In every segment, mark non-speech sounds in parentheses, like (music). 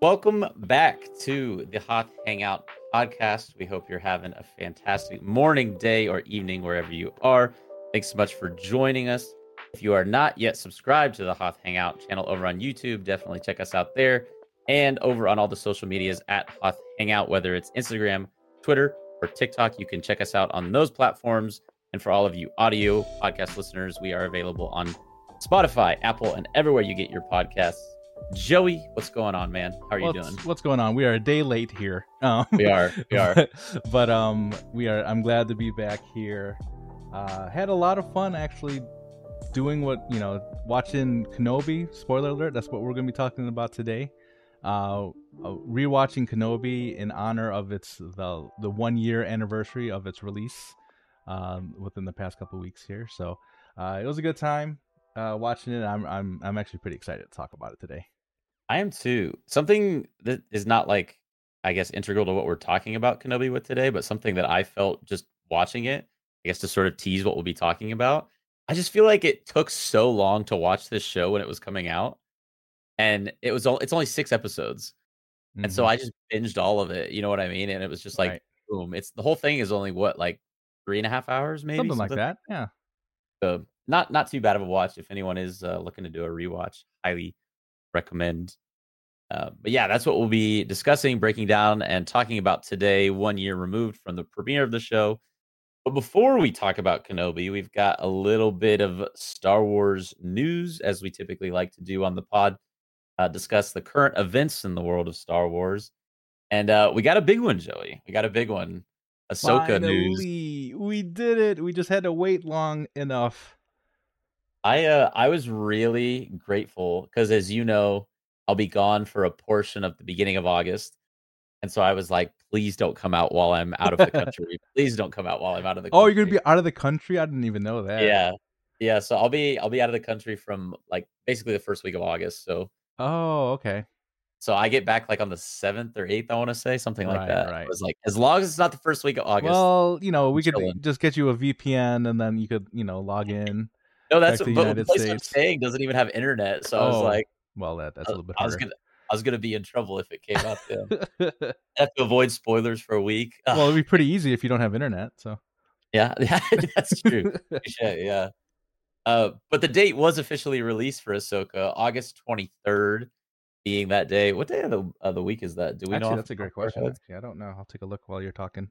Welcome back to the Hoth Hangout podcast. We hope you're having a fantastic morning, day, or evening wherever you are. Thanks so much for joining us. If you are not yet subscribed to the Hoth Hangout channel over on YouTube, definitely check us out there and over on all the social medias at Hoth Hangout, whether it's Instagram, Twitter, or TikTok. You can check us out on those platforms. And for all of you audio podcast listeners, we are available on Spotify, Apple, and everywhere you get your podcasts. Joey, what's going on, man? How are you what's, doing? What's going on? We are a day late here. Um, we are. We (laughs) are. But, but, um, we are. I'm glad to be back here. Uh, had a lot of fun actually doing what you know, watching Kenobi. Spoiler alert. That's what we're going to be talking about today. Uh, uh, rewatching Kenobi in honor of its the the one year anniversary of its release um, within the past couple weeks here. So uh, it was a good time uh, watching it. I'm I'm I'm actually pretty excited to talk about it today. I am too. Something that is not like I guess integral to what we're talking about Kenobi with today, but something that I felt just watching it, I guess to sort of tease what we'll be talking about. I just feel like it took so long to watch this show when it was coming out. And it was all it's only six episodes. Mm-hmm. And so mm-hmm. I just binged all of it. You know what I mean? And it was just like right. boom. It's the whole thing is only what, like three and a half hours, maybe something, something like that. Yeah. So not not too bad of a watch if anyone is uh, looking to do a rewatch. Highly recommend. Uh, but yeah, that's what we'll be discussing, breaking down, and talking about today. One year removed from the premiere of the show. But before we talk about Kenobi, we've got a little bit of Star Wars news, as we typically like to do on the pod. Uh, discuss the current events in the world of Star Wars, and uh, we got a big one, Joey. We got a big one. Ahsoka Finally, news. We did it. We just had to wait long enough. I uh I was really grateful because as you know, I'll be gone for a portion of the beginning of August. And so I was like, please don't come out while I'm out of the (laughs) country. please don't come out while I'm out of the country. Oh, you're gonna be out of the country? I didn't even know that. Yeah. Yeah. So I'll be I'll be out of the country from like basically the first week of August. So Oh, okay. So I get back like on the seventh or eighth, I want to say something like right, that. Right. It was like as long as it's not the first week of August. Well, you know, we could just get you a VPN and then you could, you know, log (laughs) in. No, that's what, but the place States. I'm staying doesn't even have internet. So oh, I was oh, like, well, that that's a little bit. I was gonna, I was gonna be in trouble if it came out. I (laughs) have to avoid spoilers for a week. Well, it'd be (laughs) pretty easy if you don't have internet. So. Yeah, (laughs) yeah, that's true. yeah. Uh, but the date was officially released for Ahsoka, August 23rd, being that day. What day of the, of the week is that? Do we Actually, know? That's a great question. Actually, I don't know. I'll take a look while you're talking.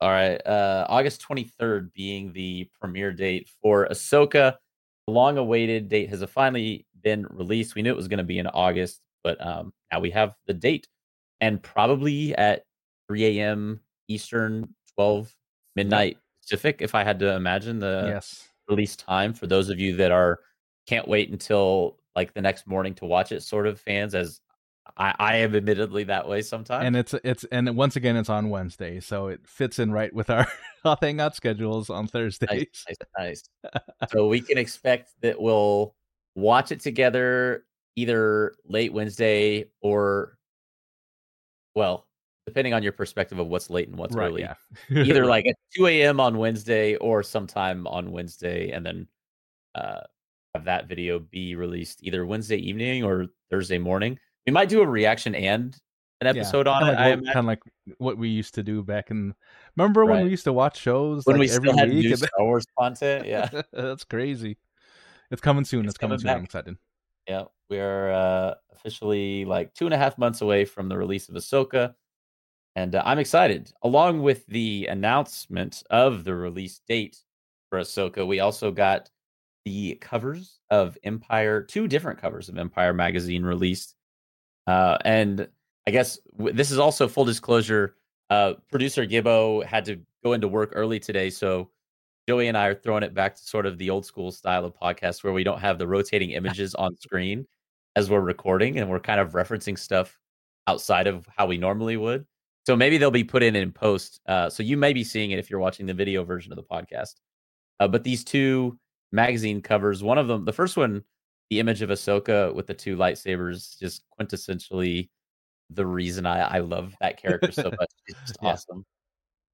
All right. Uh, August 23rd being the premiere date for Ahsoka long awaited date has finally been released. We knew it was going to be in August, but um, now we have the date and probably at 3 a.m. Eastern, 12 midnight Pacific, if I had to imagine the yes. release time for those of you that are can't wait until like the next morning to watch it sort of fans as I, I am admittedly that way sometimes. And it's it's and once again it's on Wednesday, so it fits in right with our (laughs) hangout schedules on Thursdays. Nice, nice, nice. (laughs) so we can expect that we'll watch it together either late Wednesday or well, depending on your perspective of what's late and what's right, early. Yeah. either (laughs) like at 2 a.m. on Wednesday or sometime on Wednesday, and then uh, have that video be released either Wednesday evening or Thursday morning. We might do a reaction and an episode yeah, on it. Like kind of like what we used to do back in. Remember right. when we used to watch shows when like, we still every had week? new Star Wars content? (laughs) Yeah, that's crazy. It's coming soon. It's, it's coming, coming soon. Back. I'm excited. Yeah, we are uh, officially like two and a half months away from the release of Ahsoka, and uh, I'm excited. Along with the announcement of the release date for Ahsoka, we also got the covers of Empire, two different covers of Empire magazine released. Uh, and I guess w- this is also full disclosure. Uh, producer Gibbo had to go into work early today, so Joey and I are throwing it back to sort of the old school style of podcast where we don't have the rotating (laughs) images on screen as we're recording, and we're kind of referencing stuff outside of how we normally would. So maybe they'll be put in in post. Uh, so you may be seeing it if you're watching the video version of the podcast. Uh, but these two magazine covers, one of them, the first one, the image of Ahsoka with the two lightsabers, just quintessentially the reason I, I love that character so (laughs) much. It's just yeah. awesome.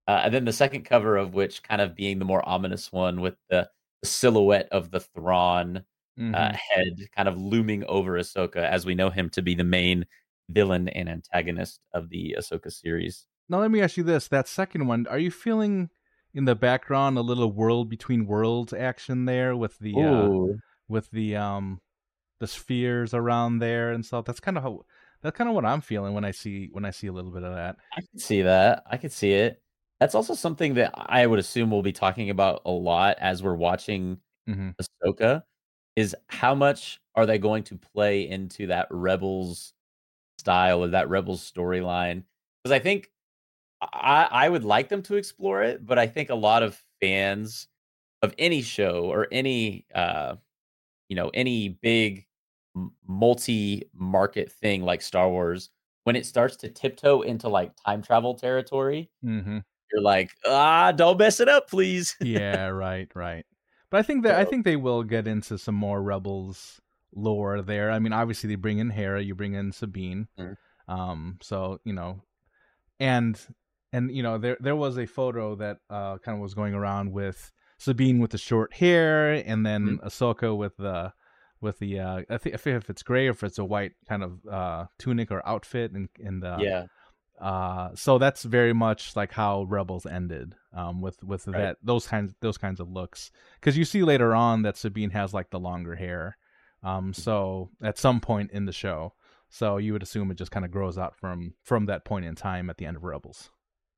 Uh, and then the second cover of which kind of being the more ominous one with the, the silhouette of the Thrawn uh, mm-hmm. uh, head kind of looming over Ahsoka as we know him to be the main villain and antagonist of the Ahsoka series. Now let me ask you this: that second one, are you feeling in the background a little world between worlds action there with the uh, with the um the spheres around there and stuff? That's kind of how that's kind of what I'm feeling when I see when I see a little bit of that. I can see that. I can see it. That's also something that I would assume we'll be talking about a lot as we're watching mm-hmm. Ahsoka. Is how much are they going to play into that Rebels style or that Rebels storyline? Because I think I, I would like them to explore it, but I think a lot of fans of any show or any uh you know any big multi-market thing like Star Wars, when it starts to tiptoe into like time travel territory, mm-hmm. you're like, ah, don't mess it up, please. yeah, (laughs) right, right. But I think that so, I think they will get into some more Rebels lore there. I mean, obviously they bring in Hera, you bring in Sabine, mm-hmm. um, so you know, and and you know there there was a photo that uh kind of was going around with Sabine with the short hair, and then mm-hmm. Ahsoka with the with the uh, I think if it's gray or if it's a white kind of uh, tunic or outfit and and uh, yeah. Uh, so that's very much like how Rebels ended, um, with with right. that those kinds those kinds of looks. Because you see later on that Sabine has like the longer hair, um, mm-hmm. so at some point in the show, so you would assume it just kind of grows out from from that point in time at the end of Rebels.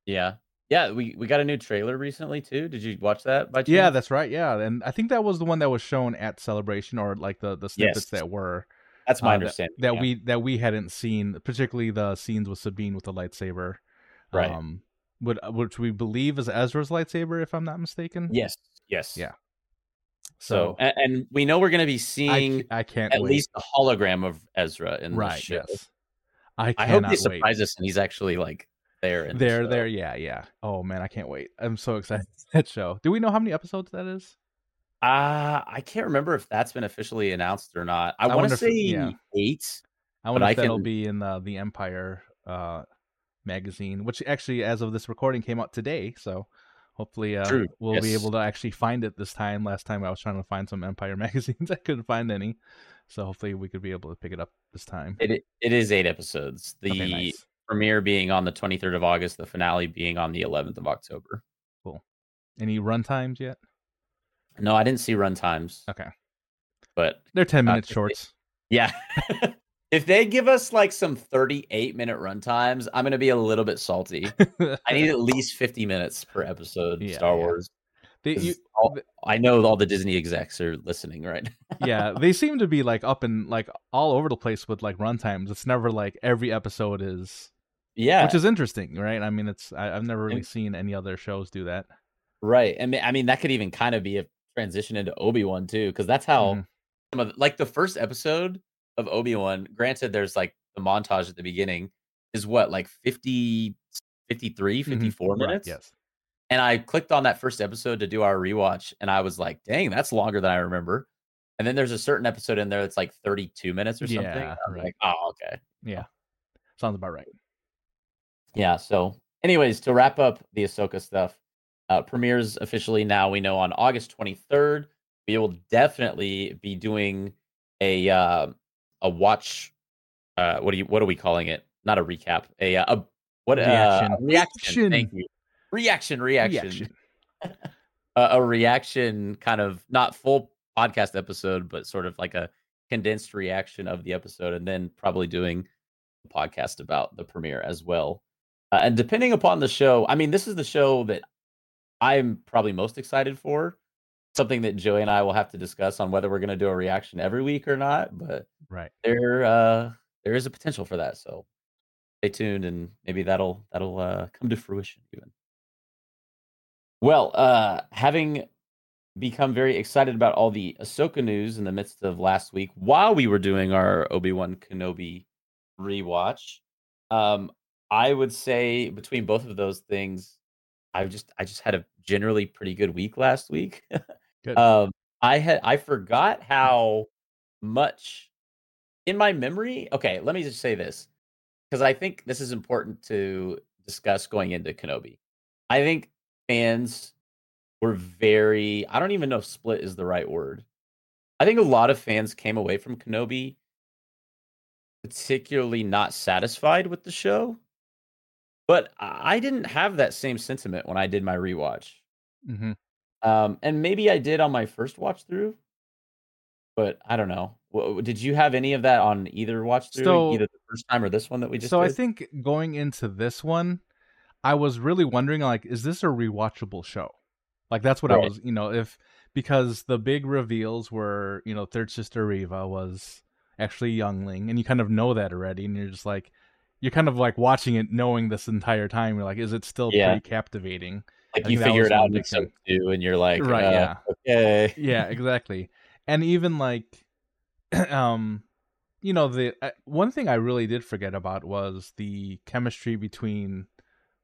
Yeah, yeah, we, we got a new trailer recently too. Did you watch that by chance? Yeah, that's right. Yeah, and I think that was the one that was shown at Celebration, or like the the snippets yes. that were. That's my uh, understanding. That, that yeah. we that we hadn't seen, particularly the scenes with Sabine with the lightsaber, right? Um, would, which we believe is Ezra's lightsaber, if I'm not mistaken. Yes. Yes. Yeah. So, so and, and, we know we're going to be seeing. I, I can't at wait. least a hologram of Ezra in right. Yes. I, I hope they surprise wait. us and he's actually like there. there, the there, yeah, yeah. Oh man, I can't wait. I'm so excited that show. Do we know how many episodes that is? Uh I can't remember if that's been officially announced or not. I, I want to say yeah. eight. I wonder if I that'll can... be in the the Empire uh magazine, which actually, as of this recording, came out today. So hopefully, uh, True. we'll yes. be able to actually find it this time. Last time I was trying to find some Empire (laughs) magazines, I couldn't find any. So hopefully, we could be able to pick it up this time. It it is eight episodes. The okay, nice premiere being on the 23rd of August, the finale being on the 11th of October. Cool. Any run times yet? No, I didn't see run times. Okay. But they're 10 minute shorts. They, yeah. (laughs) if they give us like some 38 minute run times, I'm going to be a little bit salty. I need (laughs) at least 50 minutes per episode, yeah, Star Wars. They, you, all, I know all the Disney execs are listening right yeah, they (laughs) seem to be like up and like all over the place with like run times. It's never like every episode is yeah, which is interesting, right? I mean, it's I, have never really and, seen any other shows do that. Right, and I mean that could even kind of be a transition into Obi Wan too, because that's how mm. some of like the first episode of Obi Wan. Granted, there's like the montage at the beginning is what like 50, 53, mm-hmm. 54 mm-hmm. minutes. Right, yes. And I clicked on that first episode to do our rewatch, and I was like, "Dang, that's longer than I remember." And then there's a certain episode in there that's like 32 minutes or something. Yeah, right. like, "Oh, okay." Yeah, sounds about right yeah. So, anyways, to wrap up the Ahsoka stuff, uh, premieres officially now. We know on August 23rd. We will definitely be doing a uh, a watch. Uh, what do you? What are we calling it? Not a recap. A, uh, a what? Reaction. Uh, reaction. Thank you. Reaction. Reaction. reaction. (laughs) a, a reaction, kind of not full podcast episode, but sort of like a condensed reaction of the episode, and then probably doing a podcast about the premiere as well. Uh, and depending upon the show, I mean, this is the show that I'm probably most excited for. Something that Joey and I will have to discuss on whether we're going to do a reaction every week or not. But right there, uh, there is a potential for that. So stay tuned, and maybe that'll that'll uh, come to fruition even. Well, uh, having become very excited about all the Ahsoka news in the midst of last week, while we were doing our Obi Wan Kenobi rewatch, um, I would say between both of those things, I just I just had a generally pretty good week last week. (laughs) Um, I had I forgot how much in my memory. Okay, let me just say this because I think this is important to discuss going into Kenobi. I think fans were very I don't even know if split is the right word. I think a lot of fans came away from Kenobi particularly not satisfied with the show. But I didn't have that same sentiment when I did my rewatch. Mm-hmm. Um, and maybe I did on my first watch through, but I don't know. Did you have any of that on either watch through, so, either the first time or this one that we just? So did? I think going into this one, I was really wondering, like, is this a rewatchable show? Like that's what right. I was, you know, if because the big reveals were, you know, third sister Reva was actually youngling, and you kind of know that already, and you're just like, you're kind of like watching it, knowing this entire time. You're like, is it still yeah. pretty captivating? Like you figure it out in episode two, and you're like, right, uh, yeah, okay, yeah, exactly. And even like, (clears throat) um, you know, the uh, one thing I really did forget about was the chemistry between,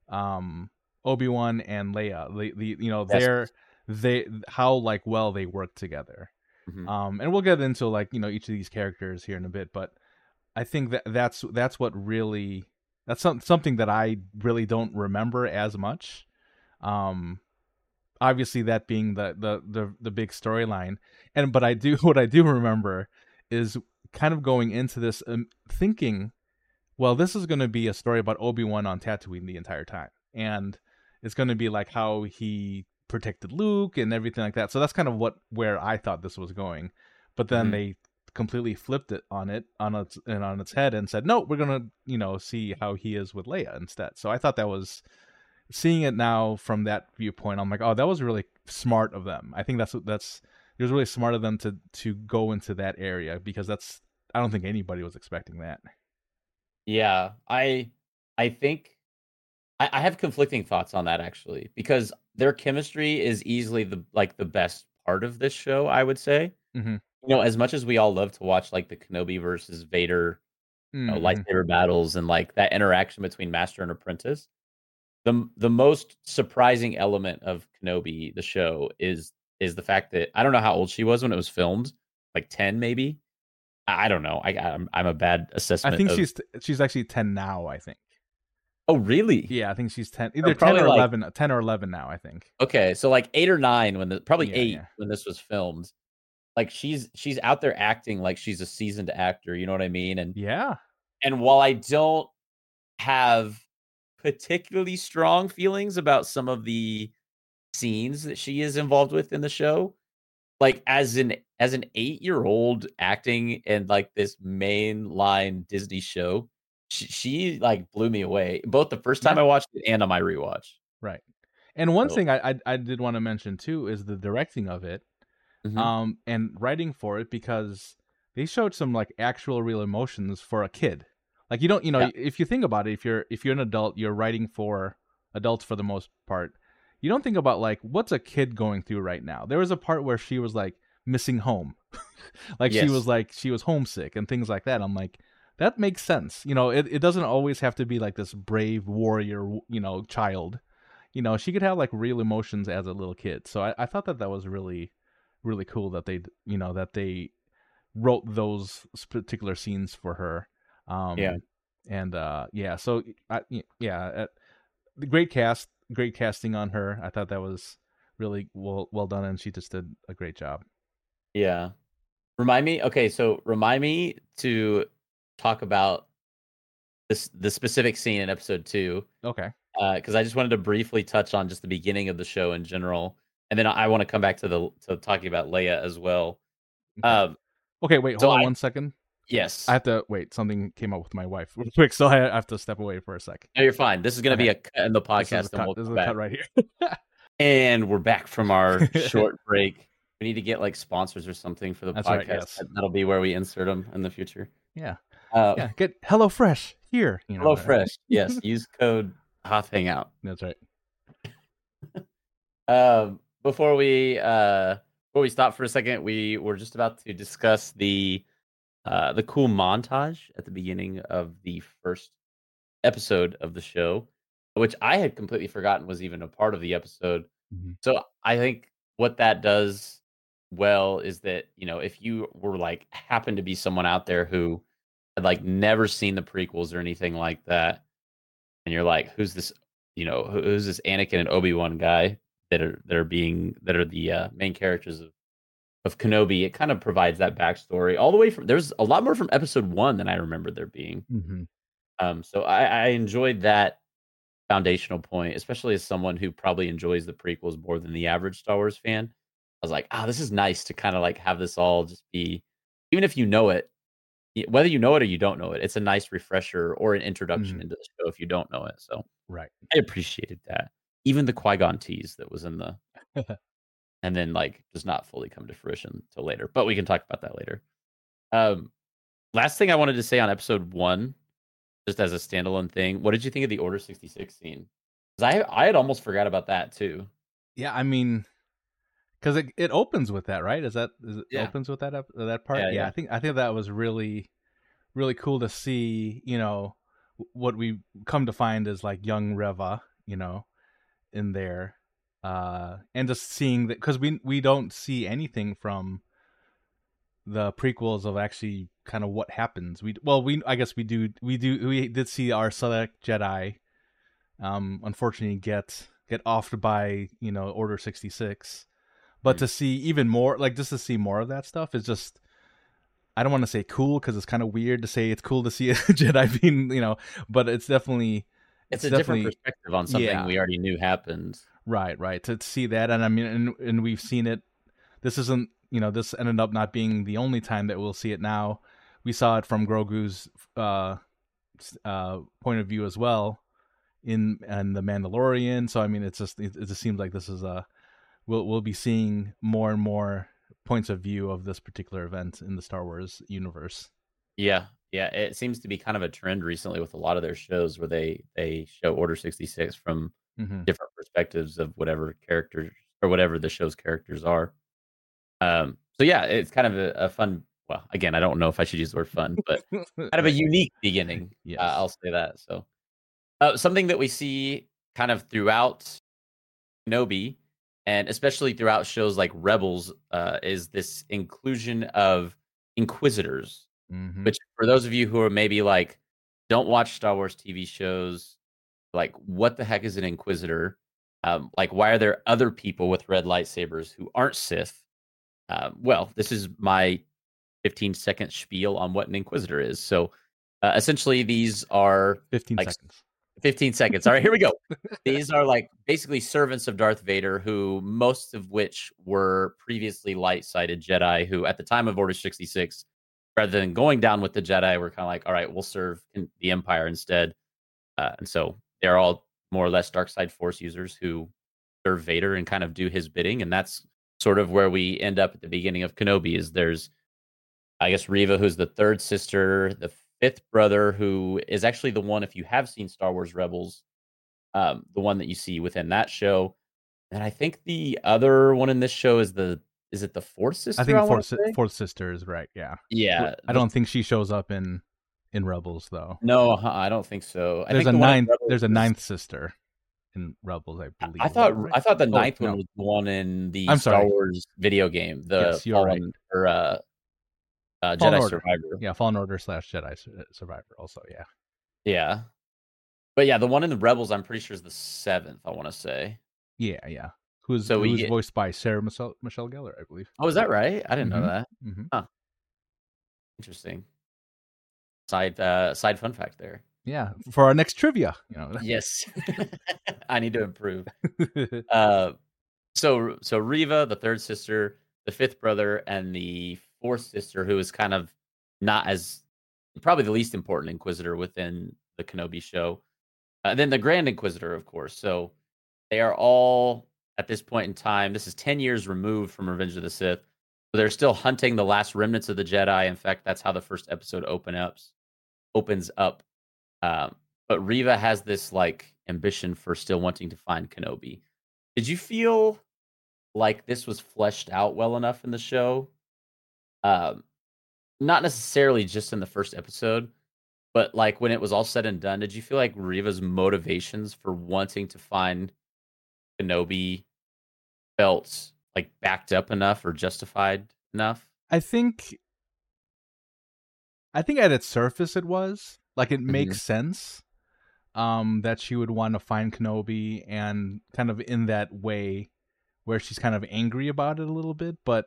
um, Obi Wan and Leia. The, the you know yes. they're they how like well they work together. Mm-hmm. Um, and we'll get into like you know each of these characters here in a bit, but I think that that's that's what really that's some, something that I really don't remember as much. Um, obviously that being the the the, the big storyline, and but I do (laughs) what I do remember is kind of going into this um, thinking, well, this is going to be a story about Obi Wan on Tatooine the entire time, and it's going to be like how he protected Luke and everything like that. So that's kind of what where I thought this was going. But then mm-hmm. they completely flipped it on it on its and on its head and said, "No, we're going to, you know, see how he is with Leia instead." So I thought that was seeing it now from that viewpoint. I'm like, "Oh, that was really smart of them." I think that's that's it was really smart of them to to go into that area because that's I don't think anybody was expecting that. Yeah, I I think I, I have conflicting thoughts on that actually because their chemistry is easily the like the best part of this show. I would say. Mm-hmm. You know, as much as we all love to watch like the Kenobi versus Vader mm-hmm. you know, mm-hmm. lightsaber battles and like that interaction between master and apprentice, the the most surprising element of Kenobi, the show, is is the fact that I don't know how old she was when it was filmed, like ten maybe. I don't know. I I'm, I'm a bad assessment. I think of... she's she's actually ten now. I think. Oh, really? Yeah, I think she's 10, either 10 or like, 11, 10 or 11 now, I think. Okay, so like 8 or 9 when the probably yeah, 8 yeah. when this was filmed. Like she's she's out there acting like she's a seasoned actor, you know what I mean? And Yeah. And while I don't have particularly strong feelings about some of the scenes that she is involved with in the show, like as an as an 8-year-old acting in like this mainline Disney show, she, she like blew me away both the first time yeah. I watched it and on my rewatch. Right. And one so. thing I, I, I did want to mention too is the directing of it, mm-hmm. um, and writing for it because they showed some like actual real emotions for a kid. Like you don't, you know, yeah. if you think about it, if you're if you're an adult, you're writing for adults for the most part. You don't think about like what's a kid going through right now. There was a part where she was like missing home, (laughs) like yes. she was like she was homesick and things like that. I'm like, that makes sense. You know, it, it doesn't always have to be like this brave warrior, you know, child. You know, she could have like real emotions as a little kid. So I, I thought that that was really, really cool that they, you know, that they wrote those particular scenes for her. Um, yeah. And uh, yeah, so I, yeah, uh, great cast, great casting on her. I thought that was really well well done, and she just did a great job. Yeah. Remind me. Okay, so remind me to talk about this the specific scene in episode two. Okay. Because uh, I just wanted to briefly touch on just the beginning of the show in general, and then I want to come back to the to talking about Leia as well. Okay. Um, okay, wait, hold so on I, one second. Yes, I have to wait. Something came up with my wife (laughs) real quick, so I have to step away for a sec. No, you're fine. This is going to okay. be a cut in the podcast, this is and we'll this is a cut right here. (laughs) and we're back from our (laughs) short break. We need to get like sponsors or something for the That's podcast. Right, yes. That'll be where we insert them in the future. Yeah. Uh, yeah, get HelloFresh here. You know, HelloFresh. yes, use code Hoth Hangout. That's right. um, before we uh, before we stop for a second, we were just about to discuss the uh, the cool montage at the beginning of the first episode of the show, which I had completely forgotten was even a part of the episode. Mm-hmm. So I think what that does well is that you know if you were like happen to be someone out there who had like never seen the prequels or anything like that, and you're like, who's this? You know, who's this Anakin and Obi Wan guy that are that are being that are the uh, main characters of of Kenobi, it kind of provides that backstory all the way from. There's a lot more from Episode One than I remember there being. Mm-hmm. Um, so I, I enjoyed that foundational point, especially as someone who probably enjoys the prequels more than the average Star Wars fan. I was like, ah, oh, this is nice to kind of like have this all just be, even if you know it, whether you know it or you don't know it, it's a nice refresher or an introduction Mhm. into the show if you don't know it. So Right. I appreciated that. Even the Qui Gon tease that was in the, (laughs) and then like does not fully come to fruition until later. But we can talk about that later. Um, last thing I wanted to say on episode one, just as a standalone thing, what did you think of the Order sixty six scene? Because I I had almost forgot about that too. Yeah, I mean, because it it opens with that, right? Is that is it Yeah. opens with that ep- that part? Yeah, Yeah, yeah. I think I think that was really really cool to see. You know, what we come to find is like young Reva, you know, in there, uh, and just seeing that because we we don't see anything from the prequels of actually kind of what happens. We well, we I guess we do we do we did see our select Jedi, um, unfortunately get get offed by you know Order sixty six, but Mm. to see even more like just to see more of that stuff is just. I don't want to say cool because it's kind of weird to say it's cool to see a (laughs) Jedi being, you know, but it's definitely It's, It's a different perspective on something yeah. we already knew happened. Right, right. To see that, and I mean, and, and we've seen it. This isn't, you know, this ended up not being the only time that we'll see it. Now, we saw it from Grogu's uh, uh, point of view as well in and the Mandalorian. So I mean, it's just it, it just seems like this is a we'll we'll be seeing more and more points of view of this particular event in the Star Wars universe. Yeah, yeah. It seems to be kind of a trend recently with a lot of their shows where they they show Order sixty six from hmm different perspectives of whatever characters or whatever the show's characters are. Um, so yeah, it's kind of a, a fun. Well, again, I don't know if I should use the word fun, but kind of a (laughs) unique beginning. Yes. Uh, I'll say that. So, uh, something that we see kind of throughout Kenobi, and especially throughout shows like Rebels, uh, is this inclusion of Inquisitors hmm which for those of you who are maybe like don't watch Star Wars TV shows, like what the heck is an Inquisitor? Um, like why are there other people with red lightsabers who aren't Sith? Um, well, this is my 15 second spiel on what an Inquisitor is. So uh, essentially, these are fifteen like, seconds. 15 seconds. All right, here we go. (laughs) These are like basically servants of Darth Vader, who most of which were previously light sided Jedi, who at the time of Order 66, rather than going down with the Jedi, we're kind of like, all right, we'll serve the Empire instead. Uh, and so they're all more or less dark side force users who serve Vader and kind of do his bidding. And that's sort of where we end up at the beginning of Kenobi is there's I guess Reva, who's the third sister, the fifth brother, who is actually the one, if you have seen Star Wars Rebels, um, the one that you see within that show. And I think the other one in this show is the is it the fourth sister? I think wanna fourth, si- fourth sister is right. Yeah. Yeah, I don't think she shows up in in Rebels though. No, uh, I don't think so. I There's think a the ninth. There's a ninth sister in Rebels, I believe. I thought right? I thought the Oh, ninth no. one was the one in the I'm Star sorry. Wars video game, the Yes, you're right. Or uh, uh, Fallen Jedi Order. Survivor. Yeah, Fallen Order slash Jedi Survivor. Also, yeah. Yeah. But yeah, the one in the Rebels, I'm pretty sure is the seventh. I want to say. Yeah, yeah. Who's So who's get- voiced by Sarah Michelle, Michelle Gellar, I believe. Oh, is that right? I didn't know Mhm. that. hmm Interesting. Side uh side fun fact there. Yeah, for our next trivia, you know. (laughs) Yes. (laughs) I need to improve. (laughs) Uh so so Reva, the third sister, the fifth brother, and the fourth sister, who is kind of not as probably the least important inquisitor within the Kenobi show. Uh, then the Grand Inquisitor, of course. So they are all at this point in time. This is ten years removed from Revenge of the Sith. So they're still hunting the last remnants of the Jedi. In fact, that's how the first episode open up opens up. Um, but Reva has this like ambition for still wanting to find Kenobi. Did you feel like this was fleshed out well enough in the show? Um, not necessarily just in the first episode, but like when it was all said and done, did you feel like Reva's motivations for wanting to find Kenobi felt like backed up enough or justified enough? I think I think at its surface it was. Like it makes sense um that she would want to find Kenobi and kind of in that way where she's kind of angry about it a little bit, but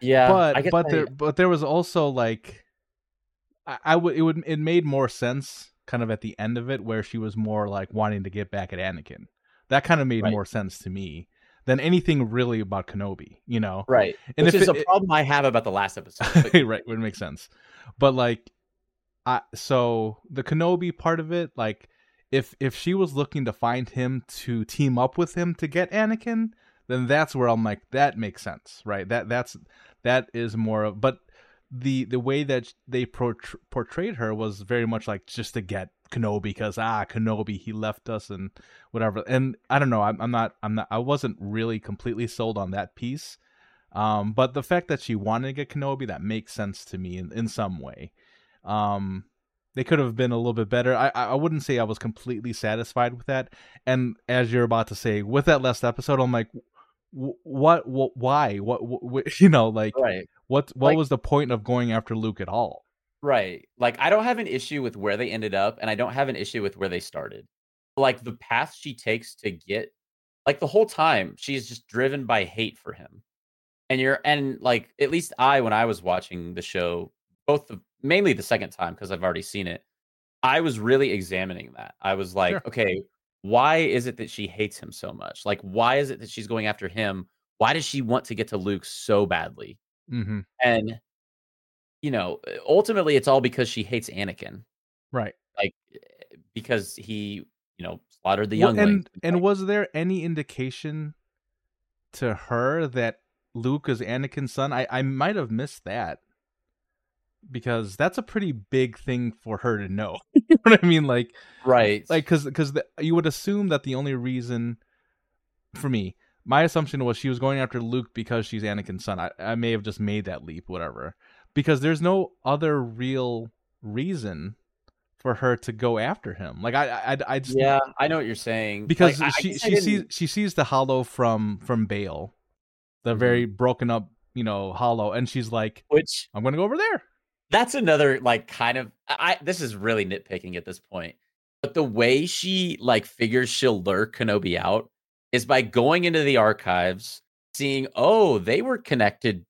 Yeah, but but there but there was also like I, I would it would it made more sense kind of at the end of it where she was more like wanting to get back at Anakin. That kind of made right. more sense to me than anything really about Kenobi, you know? Right. And Which is it, a problem I have about the last episode. (laughs) But... right, would make sense. But like I so the Kenobi part of it, like if if she was looking to find him to team up with him to get Anakin, then that's where I'm like that makes sense, right? That that's that is more of but the the way that they portrayed her was very much like just to get Kenobi because ah Kenobi he left us and whatever. And I don't know I'm, I'm not I'm not I wasn't really completely sold on that piece. Um but the fact that she wanted to get Kenobi that makes sense to me in, in some way. Um they could have been a little bit better. I I wouldn't say I was completely satisfied with that. And as you're about to say with that last episode I'm like what, what why? What, what, (laughs) you know like right. what what like, was the point of going after Luke at all right like I don't have an issue with where they ended up and I don't have an issue with where they started like the path she takes to get like the whole time she's just driven by hate for him and you're and like at least I when I was watching the show both the mainly the second time because I've already seen it I was really examining that I was like sure. okay why is it that she hates him so much? Like, why is it that she's going after him? Why does she want to get to Luke so badly? Mm-hmm. And you know, ultimately, it's all because she hates Anakin, right? Like, eh, because he, you know, slaughtered the young. Well, and and was there any indication to her that Luke is Anakin's son? I I might have missed that because that's a pretty big thing for her to know. (laughs) you know what I mean? Like, right? Like, because because you would assume that the only reason, for me, my assumption was she was going after Luke because she's Anakin's son. I, I may have just made that leap, whatever. Because there's no other real reason for her to go after him. Like I, I, I just yeah, I know what you're saying. Because like, she, she sees she sees the holo from from Bail, the mm-hmm. very broken up, you know, holo, and she's like, which I'm gonna go over there that's another like kind of I this is really nitpicking at this point. But the way she like figures she'll lure Kenobi out is by going into the archives, seeing, oh, they were connected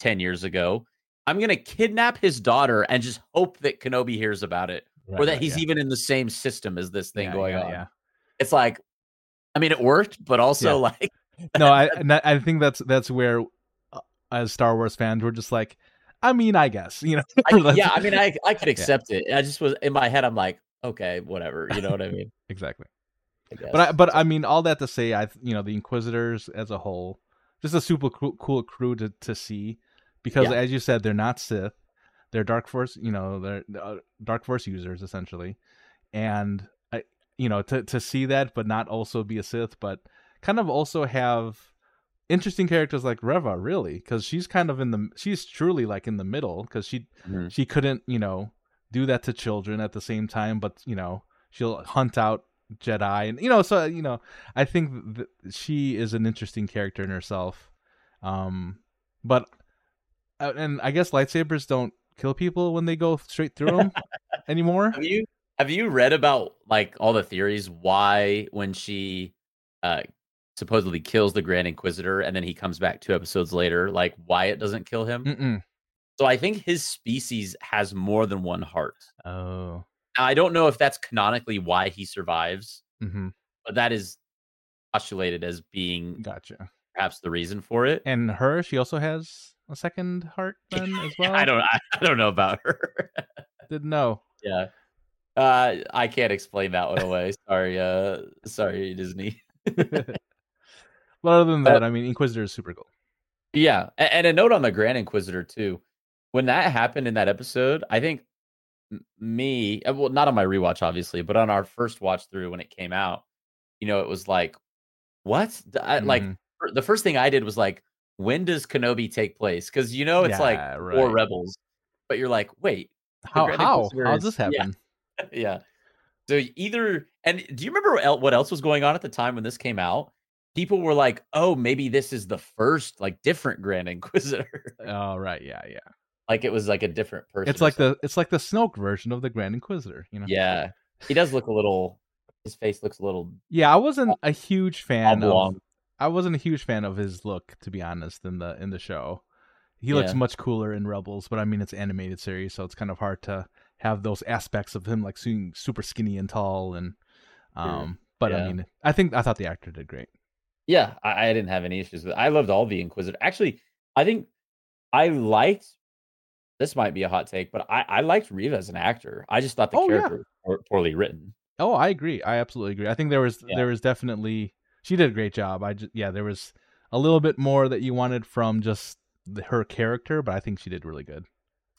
10 years ago. I'm going to kidnap his daughter and just hope that Kenobi hears about it right, or that right, he's yeah. even in the same system as this thing yeah, going yeah, on. Yeah. It's like, I mean, it worked, but also like, no, I, (laughs) I think that's, that's where, uh, as Star Wars fans, we're just like, I mean, I guess (laughs) you know. I, yeah, I mean, I I could (laughs) accept it. I just was in my head. I'm like, okay, whatever. You know what I mean? exactly. I but I, but I mean, all that to say, I you know the Inquisitors as a whole, just a super cool, cool crew to to see, because yeah. as you said, they're not Sith, they're Dark Force. You know, they're uh, Dark Force users essentially, and I you know to to see that, but not also be a Sith, but kind of also have interesting characters like Reva, really, because she's kind of in the she's truly like in the middle because she mm-hmm. she couldn't you know do that to children at the same time, but you know she'll hunt out Jedi and you know so you know I think th- she is an interesting character in herself, um, but and I guess lightsabers don't kill people when they go straight through them (laughs) anymore. Have you have you read about like all the theories why when she uh supposedly kills the Grand Inquisitor, and then he comes back two episodes later. Like why it doesn't kill him. Mm-mm. So I think his species has more than one heart. Oh. Now, I don't know if that's canonically why he survives, mm-hmm. but that is postulated as being gotcha perhaps the reason for it. And her, she also has a second heart (laughs) then as well. I don't, I, I don't know about her. (laughs) Didn't know. Yeah, uh, I can't explain that one away. sorry, uh, sorry, Disney. (laughs) But other than that, I mean, Inquisitor is super cool. Yeah, and a note on the Grand Inquisitor too. When that happened in that episode, I think me, uh, well, not on my rewatch, obviously, but on our first watch through when it came out, you know, it was like, what? I, mm-hmm. Like the first thing I did was like, when does Kenobi take place? Because you know it's yeah, like right. four rebels, but you're like, wait, how how how does this (laughs) happen? Yeah. yeah. So either and do you remember what else was going on at the time when this came out? people were like, "Oh, maybe this is the first like different Grand (laughs) Inquisitor." (laughs) oh, right, yeah, yeah. Like it was like a different person. It's like the it's like the Snoke version of the Grand Inquisitor, you know. Yeah. He does look a little his face looks a little Yeah, I wasn't a huge fan of I wasn't a huge fan of his look to be honest in the in the show. He looks Yeah. much cooler in Rebels, but I mean it's animated series, so it's kind of hard to have those aspects of him like seeing super skinny and tall and um but I mean I think I thought the actor did great. Yeah, I, I didn't have any issues with. I loved all the Inquisitor. Actually, I think I liked. This might be a hot take, but I, I liked Reva as an actor. I just thought the Oh, yeah. character was poorly written. Oh, I agree. I absolutely agree. I think there was Yeah. there was definitely she did a great job. I just yeah, there was a little bit more that you wanted from just the, her character, but I think she did really good.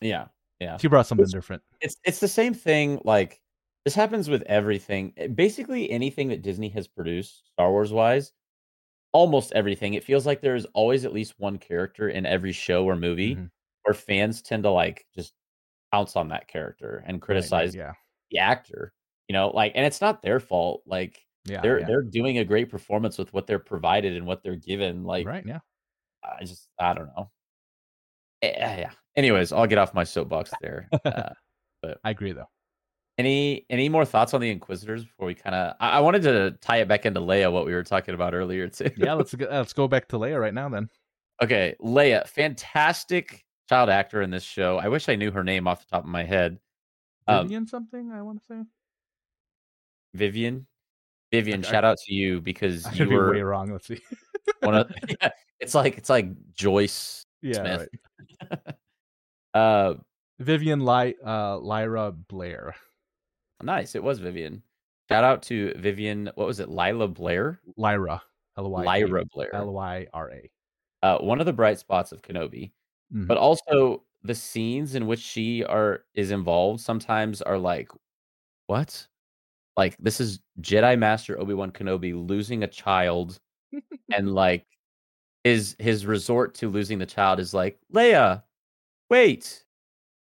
Yeah, yeah. She brought something It's- different. It's it's the same thing. Like this happens with everything. eh, Basically, anything that Disney has produced, Star Wars wise, almost everything. It feels like there's always at least one character in every show or movie Mhm. where fans tend to like just pounce on that character and Right, right, criticize yeah. the actor. You know, like, and it's not their fault. Like Yeah. they're yeah. they're doing a great performance with what they're provided and what they're given. Like right, yeah. I just I don't know. Eh, yeah. Anyways, I'll get off my soapbox there. Uh, (laughs) I agree though. any any more thoughts on the Inquisitors before we kind of? I, I wanted to tie it back into Leia, what we were talking about earlier too. Yeah, let's go, let's go back to Leia right now then. okay, Leia, fantastic child actor in this show. I wish I knew her name off the top of my head. Um, Vivien something, I want to say. Vivien. Vivien, I- shout out to you because I you be were way wrong. Let's see. one of. Yeah, (laughs) (laughs) it's like it's like Joyce yeah, Smith. right. (laughs) Uh, Vivien Ly uh Lyra Blair. nice. It was Vivien. Shout out to Vivien. What was it? Lila Blair. Lyra. L Y Lyra Blair. L Y R A. Uh, one of the bright spots of Kenobi. Mhm. but also the scenes in which she are is involved sometimes are like what like this is jedi master obi-wan kenobi losing a child (laughs) and like his his resort to losing the child is like leia wait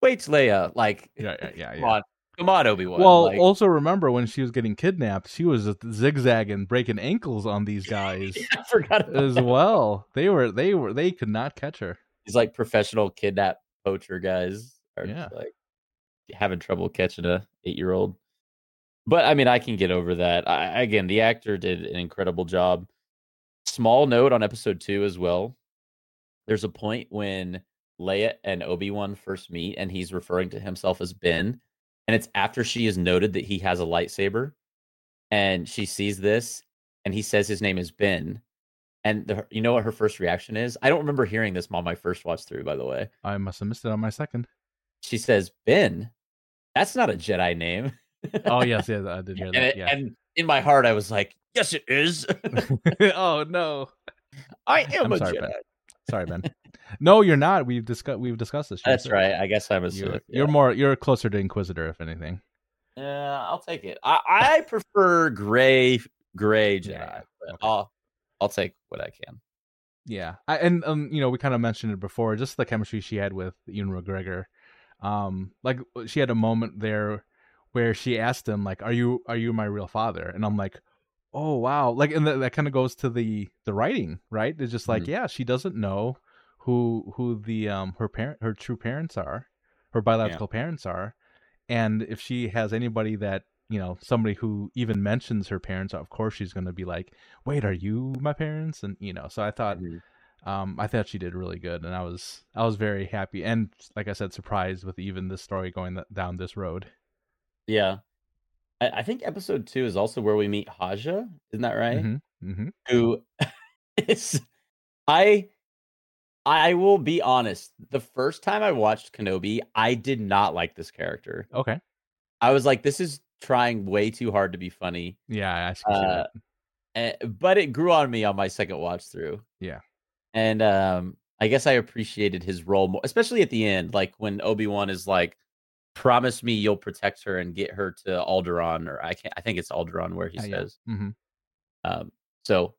wait leia like (laughs) Yeah, yeah, yeah, come yeah. on come on obi-wan Well, like, also remember when she was getting kidnapped, she was zigzagging, breaking ankles on these (laughs) guys i forgot as that. well. They were, they were, they could not catch her. these like professional kidnap poacher guys are Yeah. like having trouble catching a eight year old. But I mean, I can get over that. I, again, the actor did an incredible job. Small note on episode two as well. There's a point when Leia and Obi Wan first meet, and he's referring to himself as Ben, and it's after she has noted that he has a lightsaber, and she sees this, and he says his name is Ben, and the, you know what her first reaction is? I don't remember hearing this on my first watch through, by the way. I must have missed it on my second. She says, Ben, that's not a Jedi name. Oh yes, yes, I did hear and, that. it- Yeah. and in my heart, I was like, yes, it is. (laughs) oh no. I am I'm a sorry, Jedi. Ben. Sorry, Ben. no, you're not. We've discussed. We've discussed this. That's right. I guess I'm a You're, Sith. you're more. You're closer to Inquisitor, if anything. Yeah, I'll take it. I, I prefer gray, gray Jedi. Yeah, yeah. Okay. I'll, I'll take what I can. Yeah, I, and um, you know, we kind of mentioned it before. Just the chemistry she had with Ewan McGregor. Um, like she had a moment there where she asked him, like, "Are you are you my real father?" And I'm like, "Oh wow!" Like, and that, that kind of goes to the the writing, right? It's just like, Mhm. yeah, she doesn't know who who the um her parent her true parents are, her biological parents are, and if she has anybody that you know somebody who even mentions her parents, of course she's going to be like, "Wait, are you my parents?" And you know, so I thought Mhm. um, I thought she did really good, and I was I was very happy, and like I said, surprised with even this story going th- down this road. Yeah. I, I think episode two is also where we meet Haja. Isn't that right? Mm-hmm. Mm-hmm. who (laughs) is I I will be honest. The first time I watched Kenobi, I did not like this character. Okay. I was like, this is trying way too hard to be funny. Yeah, I can see Uh, that. Eh, but it grew on me on my second watch through. Yeah. And um I guess I appreciated his role more, especially at the end, like when Obi-Wan is like, promise me you'll protect her and get her to Alderaan, or I can't I think it's Alderaan where he Uh, yeah. says. Mm-hmm. Um, so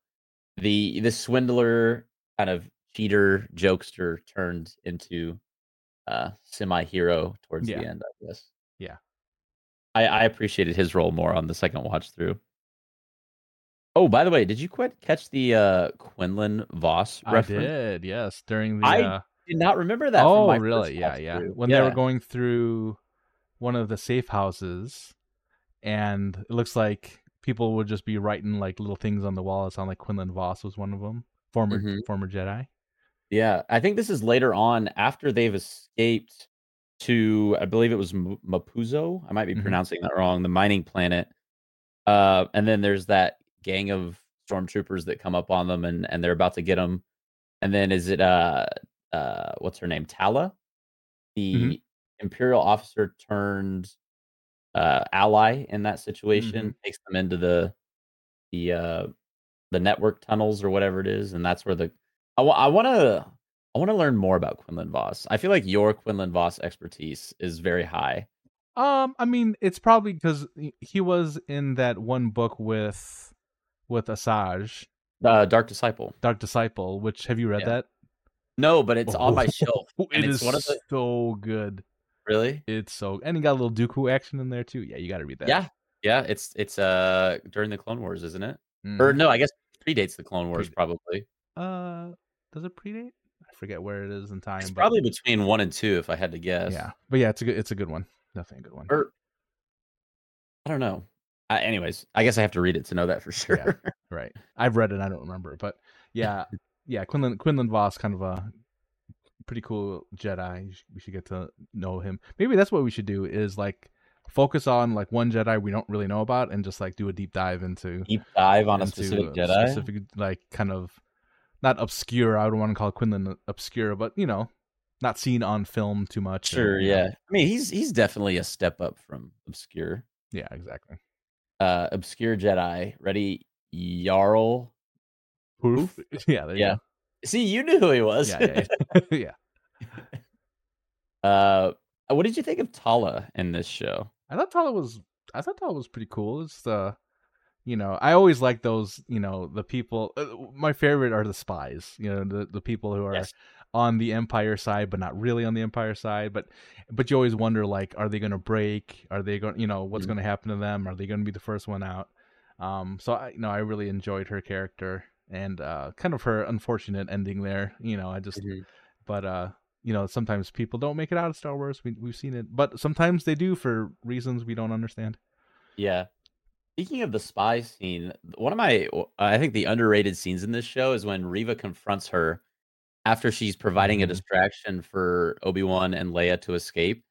the the swindler kind of cheater jokester turned into uh semi hero towards Yeah. the end, I guess. Yeah. I, I appreciated his role more on the second watch through. Oh, by the way, did you quite catch the uh Quinlan Vos I did. Yes, during the. I uh, Did not remember that. from oh, really? Yeah, yeah. through. When they were going through one of the safe houses, and it looks like people would just be writing like little things on the wall. It sounded like Quinlan Vos was one of them, former Mhm. former Jedi. Yeah, I think this is later on after they've escaped to, I believe it was M- Mapuzo. I might be Mhm. pronouncing that wrong. The mining planet. Uh, and then there's that gang of stormtroopers that come up on them, and and they're about to get them. And then is it uh uh what's her name? Tala, the Mhm. Imperial officer turned uh ally in that situation, takes them into the the uh the network tunnels or whatever it is, and that's where the I want to I want to learn more about Quinlan Vos. I feel like your Quinlan Vos expertise is very high. Um, I mean, it's probably because he was in that one book with with Asajj, Uh, Dark Disciple. Dark Disciple. Which have you read Yeah. that? No, but it's on my Oh, shelf. (laughs) It it's is one of the so good. Really. It's so, and he got a little Dooku action in there too. Yeah, you got to read that. Yeah, yeah. It's it's uh during the Clone Wars, isn't it? Mhm. Or no, I guess it predates the Clone Wars Predate- probably. Uh, does it predate? I forget where it is in time. It's but probably between one and two, if I had to guess. yeah, but yeah, it's a good, it's a good one. Definitely a good one. Or I don't know. Uh, anyways, I guess I have to read it to know that for (laughs) sure. Yeah, Right. I've read it. I don't remember, but yeah, yeah. Quinlan Quinlan Vos, kind of a pretty cool Jedi. We should get to know him. Maybe that's what we should do. Is like focus on like one Jedi we don't really know about, and just like do a deep dive into Deep dive on a specific a Jedi. specific like kind of not obscure. I don't want to call Quinlan obscure, but you know, not seen on film too much. and, Sure, know, yeah. I mean, he's he's definitely a step up from obscure. yeah, exactly. Uh obscure Jedi. Ready Jarl. Poof. (laughs) Yeah, there you Yeah. See, you knew who he was. Yeah, yeah, (laughs) yeah. (laughs) uh what did you think of Tala in this show? I thought Tala was I thought Tala was pretty cool. It's the you know, I always like those, you know, the people uh, my favorite are the spies, you know, the the people who are Yes. on the empire side but not really on the empire side, but but you always wonder like are they going to break? Are they going, you know, what's Mhm. going to happen to them? Are they going to be the first one out? Um so I you know, I really enjoyed her character and uh kind of her unfortunate ending there, you know, I just but uh you know sometimes people don't make it out of star wars we, we've seen it but sometimes they do for reasons we don't understand Yeah. Speaking of the spy scene, one of my I think the underrated scenes in this show is when Reva confronts her after she's providing a Mhm. distraction for Obi-Wan and Leia to escape.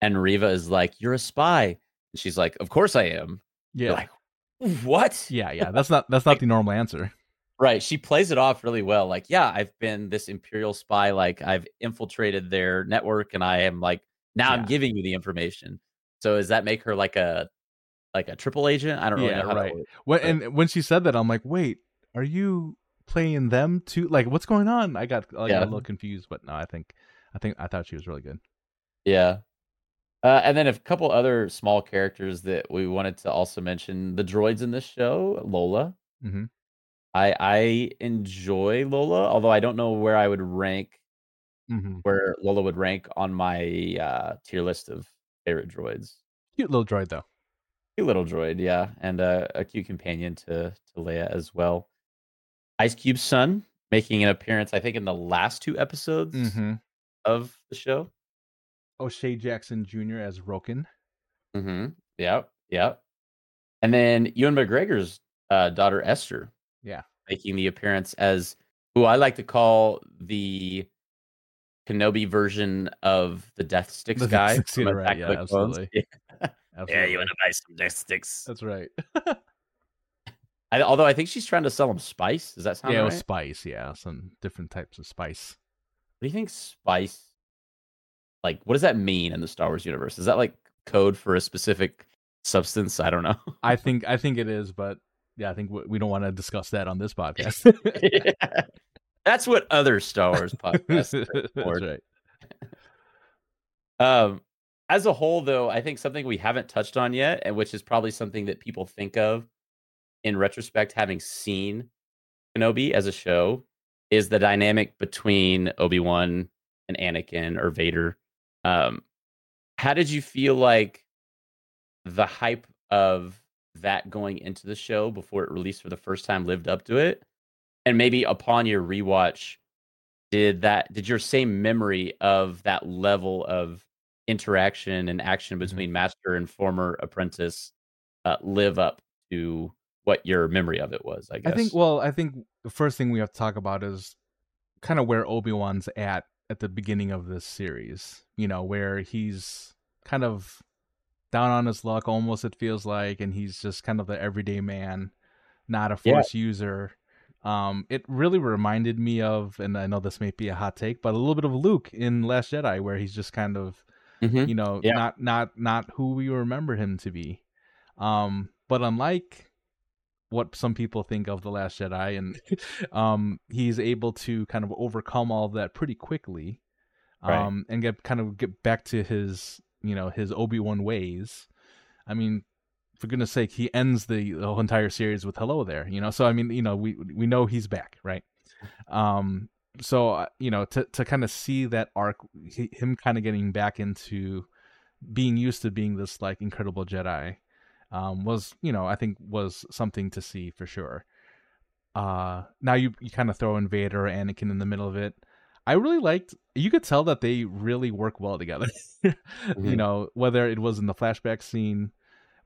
And Reva is like, You're a spy. And she's like, Of course I am. yeah You're like, What? yeah yeah that's (laughs) not that's not the normal answer Right. She plays it off really well. Like, yeah, I've been this imperial spy. Like, I've infiltrated their network, and I am like, now I'm giving you the information. So, does that make her like a like a triple agent? I don't really Yeah, know how right. when, and when she said that i'm like wait are you playing them too like what's going on i got, I got Yeah. a little confused but no i think i think i thought she was really good Yeah. Uh, and then a couple other small characters that we wanted to also mention: the droids in this show, Lola. hmm I I enjoy Lola, although I don't know where I would rank hmm where Lola would rank on my uh, tier list of favorite droids. cute little droid though Cute little droid, yeah, and uh, a cute companion to to Leia as well. Ice Cube's son making an appearance, I think, in the last two episodes mm-hmm. of the show. o'shea jackson jr as roken Mm-hmm. Yep, yep. And then Ewan McGregor's uh, daughter Esther, Yeah. making the appearance as who I like to call the Kenobi version of the Death Sticks The Death guy. Sticks, right, yeah, of the Clones. absolutely. (laughs) Yeah. Absolutely. yeah, you want to buy some Death Sticks? that's right (laughs) I, although I think she's trying to sell him spice. Does that sound yeah right? was spice yeah some different types of spice What do you think spice? Like, what does that mean in the Star Wars universe? Is that like code for a specific substance? I don't know. I (laughs) think I think it is, but yeah, I think we, we don't want to discuss that on this podcast. (laughs) (laughs) That's what other Star Wars podcasts. are (laughs) That's right. Um, as a whole, though, I think something we haven't touched on yet, and which is probably something that people think of in retrospect, having seen Kenobi as a show, is the dynamic between Obi Wan and Anakin or Vader. Um, how did you feel like the hype of that going into the show before it released for the first time lived up to it? And maybe upon your rewatch, did that did your same memory of that level of interaction and action Mhm. between master and former apprentice uh, live up to what your memory of it was? I guess. I think. Well, I think the first thing we have to talk about is kind of where Obi Wan's at at the beginning of this series. You know, where he's kind of down on his luck, almost it feels like, and he's just kind of the everyday man, not a force yeah. user. Um, it really reminded me of, and I know this may be a hot take, but a little bit of Luke in Last Jedi, where he's just kind of, mm-hmm. you know, yeah. not not not who we remember him to be. Um, but unlike what some people think of the Last Jedi, and (laughs) um, he's able to kind of overcome all of that pretty quickly, um, right. and get kind of get back to his you know his Obi Wan ways. I mean, for goodness sake, he ends the, the whole entire series with "Hello there," you know. So I mean, you know, we we know he's back, right? Um, so uh, you know, to to kind of see that arc, he, him kind of getting back into being used to being this like incredible Jedi, um, was you know I think was something to see for sure. Uh, now you you kind of throw in Vader or Anakin in the middle of it. I really liked. You could tell that they really work well together. (laughs) mm-hmm. You know, whether it was in the flashback scene.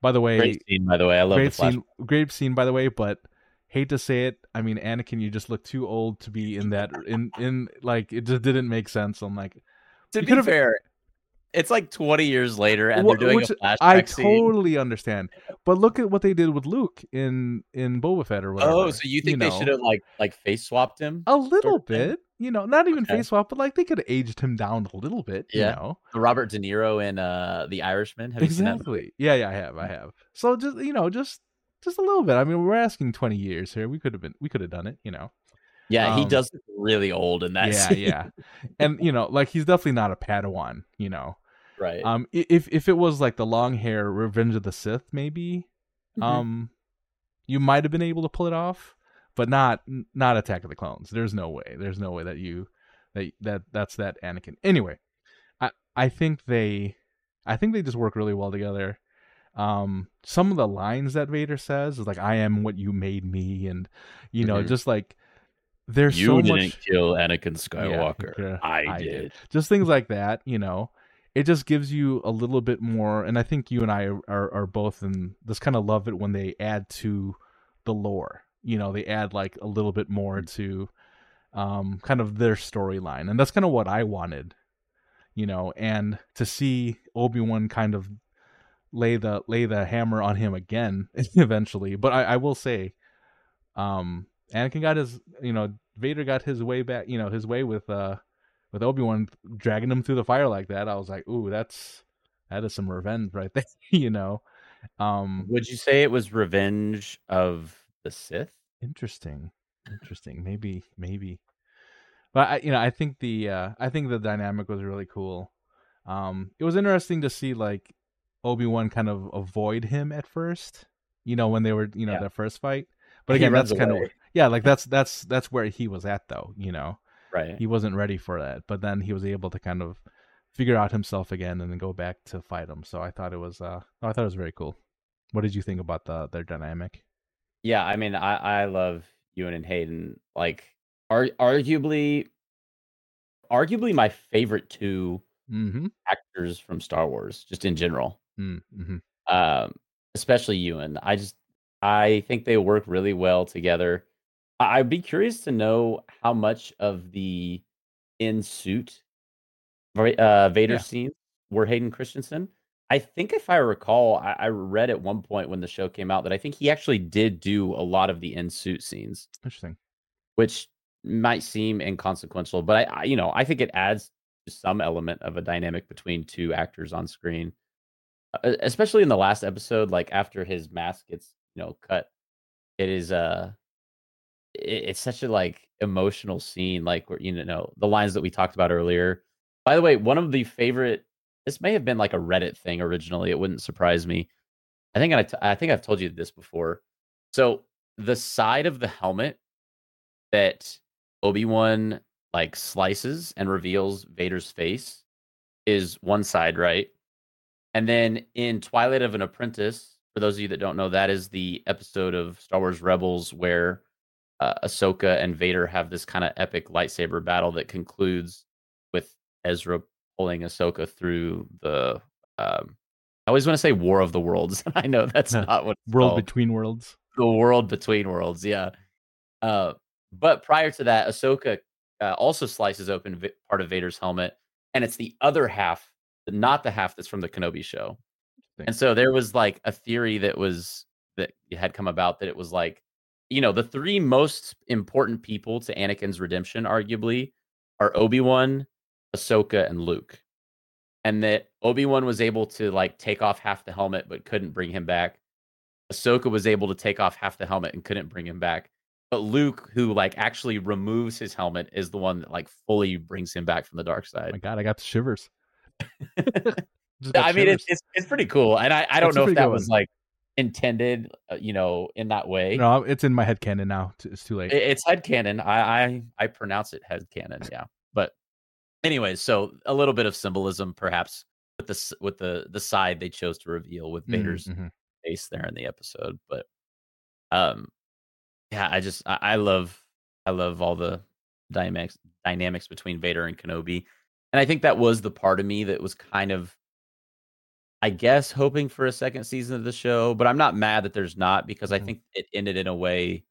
By the way, great scene. By the way, I love great scene. Great scene. By the way, but hate to say it. I mean, Anakin, you just look too old to be in that. In in like it just didn't make sense. I'm like, to be fair, it's like 20 years later and they're doing a flashback I scene. totally understand. But look at what they did with Luke in in Boba Fett or whatever. Oh, so you think you they know. should have like like face swapped him? A little bit. You know, not even okay. face swap, but like they could have aged him down a little bit, yeah. you know. Robert De Niro in uh The Irishman. Have exactly. Yeah, yeah, I have. I have. So just you know, just just a little bit. I mean, we're asking 20 years here. We could have been we could have done it, you know. Yeah, um, he does look really old in that. (laughs) Yeah, yeah. And you know, like he's definitely not a Padawan, you know. Right. Um, if if it was like the long hair Revenge of the Sith, maybe, mm-hmm. um, you might have been able to pull it off, but not not Attack of the Clones. There's no way. There's no way that you that that that's that Anakin. Anyway, I I think they I think they just work really well together. Um, some of the lines that Vader says is like, "I am what you made me," and you know, mm-hmm. just like there's you so didn't much... kill Anakin Skywalker. Yeah, I, I did. did. Just things like that, you know it just gives you a little bit more and i think you and i are, are both in this kind of love it when they add to the lore you know they add like a little bit more mm. to um kind of their storyline and that's kind of what i wanted you know and to see obi-wan kind of lay the lay the hammer on him again (laughs) eventually but i i will say um anakin got his you know vader got his way back you know his way with uh with Obi Wan dragging him through the fire like that, I was like, ooh, that's that is some revenge right there, (laughs) you know. Um Would you say it was revenge of the Sith? Interesting, interesting. Maybe, maybe. But I, you know, I think the uh I think the dynamic was really cool. Um, it was interesting to see like Obi Wan kind of avoid him at first. You know, when they were, you know, yeah. their first fight. But again, that's kind of yeah, like that's that's that's where he was at though. You know, Right. He wasn't ready for that, but then he was able to kind of figure out himself again and then go back to fight him. So I thought it was uh I thought it was very cool. What did you think about the their dynamic? Yeah, I mean, I I love Ewan and Hayden. Like, are arguably, arguably my favorite 2 mm-hmm. actors from Star Wars, just in general. Mm-hmm. Um, especially Ewan. I just I think they work really well together. I- would be curious to know how much of the in suit uh, Vader yeah. scenes were Hayden Christensen. I think if I recall, I, I, read at one point when the show came out that I think he actually did do a lot of the in suit scenes. Interesting. Which might seem inconsequential, but I, I, you know, I think it adds some element of a dynamic between two actors on screen, uh, especially in the last episode. Like after his mask gets, you know, cut, it is uh it's such a like emotional scene like where you know the lines that we talked about earlier. By the way one of the favorite this may have been like a reddit thing originally it wouldn't surprise me. I think I, I think i've told you this before. So the side of the helmet that obi-wan like slices and reveals vader's face is one side right? And then in twilight of an apprentice for those of you that don't know that is the episode of star wars rebels where uh, Ahsoka and Vader have this kind of epic lightsaber battle that concludes with Ezra pulling Ahsoka through the. Um, I always want to say War of the Worlds. (laughs) and I know that's (laughs) not what World called. Between Worlds. The World Between Worlds, yeah. Uh, but prior to that, Ahsoka uh, also slices open v- part of Vader's helmet, and it's the other half, not the half that's from the Kenobi show. And so there was like a theory that was that had come about that it was like, you know, the three most important people to Anakin's redemption, arguably, are Obi Wan, Ahsoka, and Luke. And that Obi Wan was able to like take off half the helmet but couldn't bring him back. Ahsoka was able to take off half the helmet and couldn't bring him back. But Luke, who like actually removes his helmet, is the one that like fully brings him back from the dark Oh side. my god, I got the shivers. (laughs) I mean, it's, it's it's pretty cool, and I, I don't a know if that good was one. like intended, uh, you know, in that way. no, it's in my head canon now. It's too late. It- it's head canon. I, I I pronounce it head canon. Yeah, but anyways, so a little bit of symbolism, perhaps, with the with the the side they chose to reveal with Mhm, Vader's mhm. face there in the episode. But um, yeah, I just I, I love I love all the dynamics dynamics between Vader and Kenobi, and I think that was the part of me that was kind of, I guess, hoping for a second season of the show. But I'm not mad that there's not because I Mhm. think it ended in a way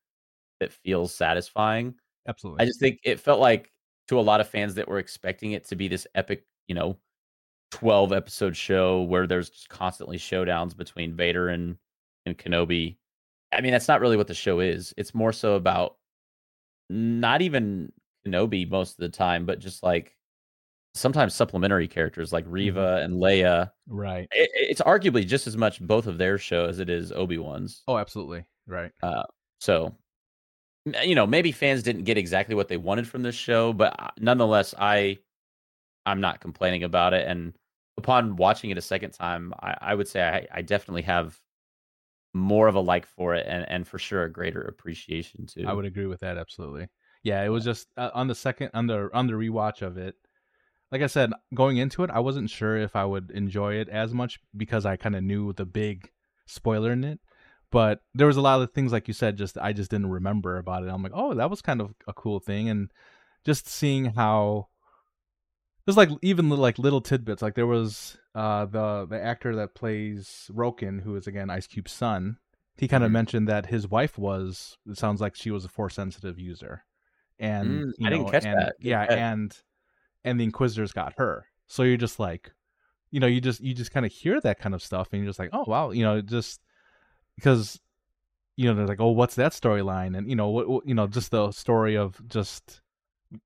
that feels satisfying. Absolutely. I just think it felt like to a lot of fans that were expecting it to be this epic, you know, 12 episode show where there's just constantly showdowns between Vader and and Kenobi. I mean, that's not really what the show is. It's more so about not even Kenobi most of the time, but just like sometimes supplementary characters like Reva and Leia. right. It, it's arguably just as much both of their show as it is Obi-Wan's. Oh, absolutely. Right. So, you know, maybe fans didn't get exactly what they wanted from this show, but uh, nonetheless, I, I'm not complaining about it. And upon watching it a second time, I, I would say I, I definitely have more of a like for it, and and for sure a greater appreciation too. I would agree with that absolutely. Yeah, it was just uh, on the second on the on the rewatch of it. Like I said, going into it, I wasn't sure if I would enjoy it as much because I kind of knew the big spoiler in it. But there was a lot of things like you said, just I just didn't remember about it. I'm like, oh, that was kind of a cool thing, and just seeing how there's like even little, like little tidbits. Like there was uh the the actor that plays Roken, who is again Ice Cube's son. He kind of Mhm. mentioned that his wife was. It sounds like she was a force sensitive user, and Mm, I know, didn't catch and, that. Yeah, and and the Inquisitors got her. So you're just like, you know, you just you just kind of hear that kind of stuff, and you're just like, oh wow, you know, just because you know they're like, oh, what's that storyline, and you know what, what you know, just the story of just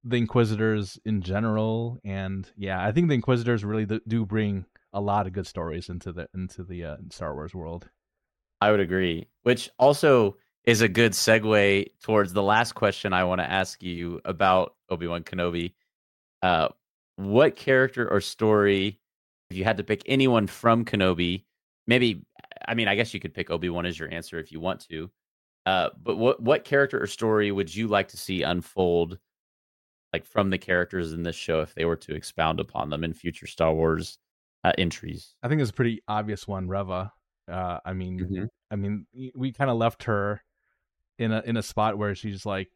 the Inquisitors in general, and yeah, I think the Inquisitors really do- bring a lot of good stories into the into the uh, Star Wars world. I would agree. Which also is a good segue towards the last question I want to ask you about Obi Wan Kenobi. Uh, what character or story, if you had to pick anyone from Kenobi, maybe, I mean, I guess you could pick Obi Wan as your answer if you want to. Uh, but what what character or story would you like to see unfold, like from the characters in this show, if they were to expound upon them in future Star Wars uh, entries? I think it's a pretty obvious one, Reva. Uh, I mean, Mhm. I mean, we kind of left her in a in a spot where she's like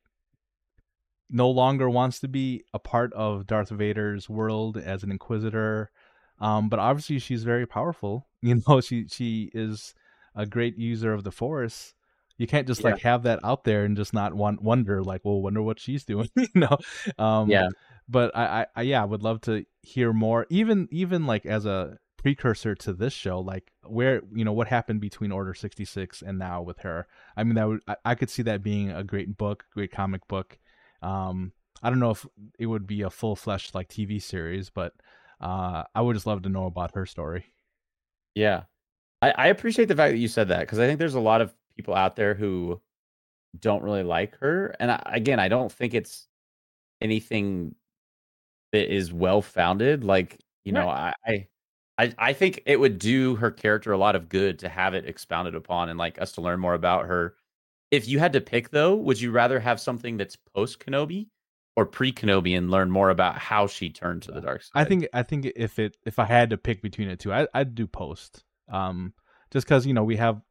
no longer wants to be a part of Darth Vader's world as an Inquisitor. Um, but obviously she's very powerful. (laughs) You know, she she is a great user of the Force. You can't just Yeah. like have that out there and just not want wonder like, well, wonder what she's doing. (laughs) you know, um, Yeah. But I, I, I, yeah, I would love to hear more. Even even like as a precursor to this show, like where you know what happened between Order sixty six and now with her. I mean, that would I, I could see that being a great book, great comic book. Um, I don't know if it would be a full fledged like TV series, but uh, I would just love to know about her story. Yeah. I, I appreciate the fact that you said that because I think there's a lot of people out there who don't really like her. And I, again, I don't think it's anything that is well founded. Like, you know, I, I I I think it would do her character a lot of good to have it expounded upon and like us to learn more about her. If you had to pick though, would you rather have something that's post Kenobi or pre Kenobi and learn more about how she turned to the dark side? I think I think if it if I had to pick between the two, I, I'd do post. Um, just because you know we have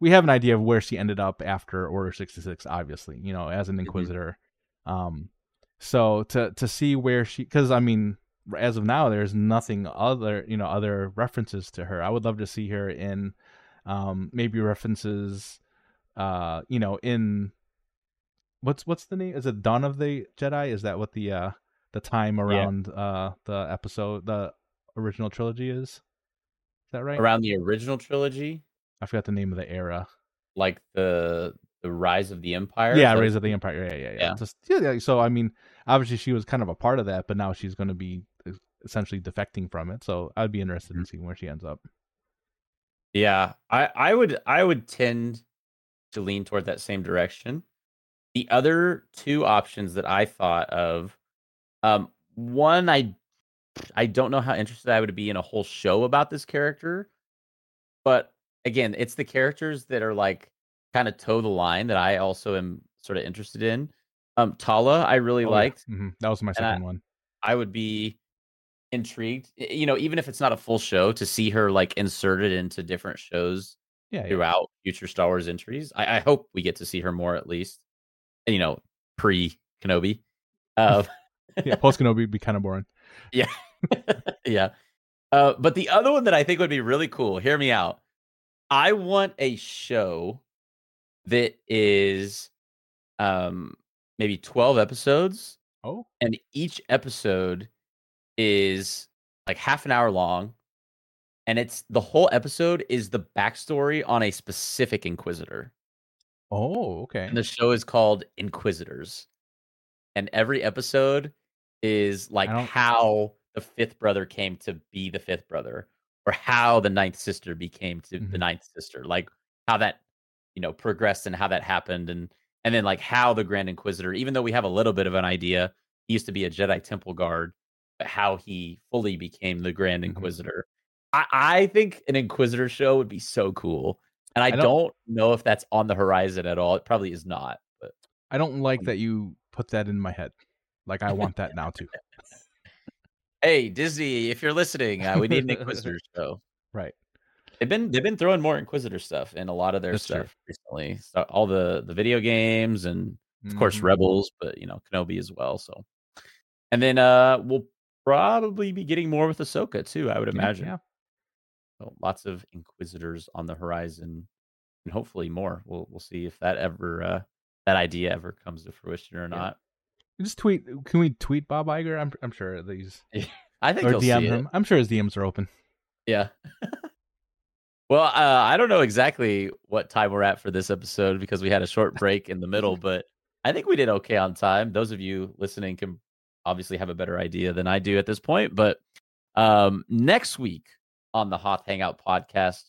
we have an idea of where she ended up after Order sixty six. Obviously, you know, as an Inquisitor. Um, so to to see where she, because I mean, as of now, there's nothing other you know other references to her. I would love to see her in, um, maybe references, uh, you know, in what's what's the name? Is it Dawn of the Jedi? Is that what the uh the time around yeah. uh the episode the original trilogy is? Is that right? Around the original trilogy? I forgot the name of the era. Like the the rise of the empire. Yeah, rise of the empire. Yeah, yeah, yeah. yeah. Just yeah. So I mean, obviously she was kind of a part of that, but now she's going to be essentially defecting from it. So I'd be interested mm-hmm. in seeing where she ends up. Yeah, I I would I would tend to lean toward that same direction. The other two options that I thought of, um, one I I don't know how interested I would be in a whole show about this character, but again, it's the characters that are like kind of toe the line that I also am sort of interested in. Um, Tala, I really oh, liked. Yeah. Mm-hmm. That was my second I, one. I would be intrigued, you know, even if it's not a full show, to see her like inserted into different shows yeah, throughout yeah. future Star Wars entries. I, I, hope we get to see her more at least. You know, pre Kenobi. Uh, (laughs) yeah, post Kenobi would be kind of boring. (laughs) Yeah, (laughs) yeah. Uh, but the other one that I think would be really cool. Hear me out. I want a show that is um maybe 12 episodes. Oh. And each episode is like half an hour long. And it's the whole episode is the backstory on a specific Inquisitor. Oh, okay. And the show is called Inquisitors. And every episode is like how the fifth brother came to be the fifth brother, or how the ninth sister became to mm-hmm. the ninth sister, like how that you know progressed and how that happened and and then like how the grand inquisitor even though we have a little bit of an idea he used to be a jedi temple guard but how he fully became the grand mm-hmm. inquisitor. I, I think an inquisitor show would be so cool and i, I don't, don't, know if that's on the horizon at all it probably is not but i don't like that you put that in my head like i want that now too (laughs) hey disney if you're listening uh, we need an inquisitor (laughs) show right They've been they've been throwing more Inquisitor stuff in a lot of their That's stuff true. recently. So all the the video games and of mm-hmm. course Rebels, but you know Kenobi as well. So, and then uh we'll probably be getting more with Ahsoka too. I would imagine. Yeah. So lots of Inquisitors on the horizon, and hopefully more. We'll we'll see if that ever uh that idea ever comes to fruition or yeah. not. Just tweet. Can we tweet Bob Iger? I'm I'm sure these. (laughs) I think or DM him. I'm sure his DMs are open. Yeah. (laughs) Well, uh, I don't know exactly what time we're at for this episode because we had a short break in the middle, (laughs) but I think we did okay on time. Those of you listening can obviously have a better idea than I do at this point. But um, next week on the Hoth Hangout podcast,